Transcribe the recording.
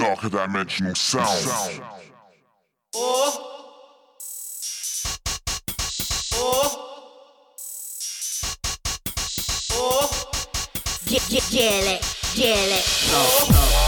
oh oh sound. Get, get, get it, get it. oh.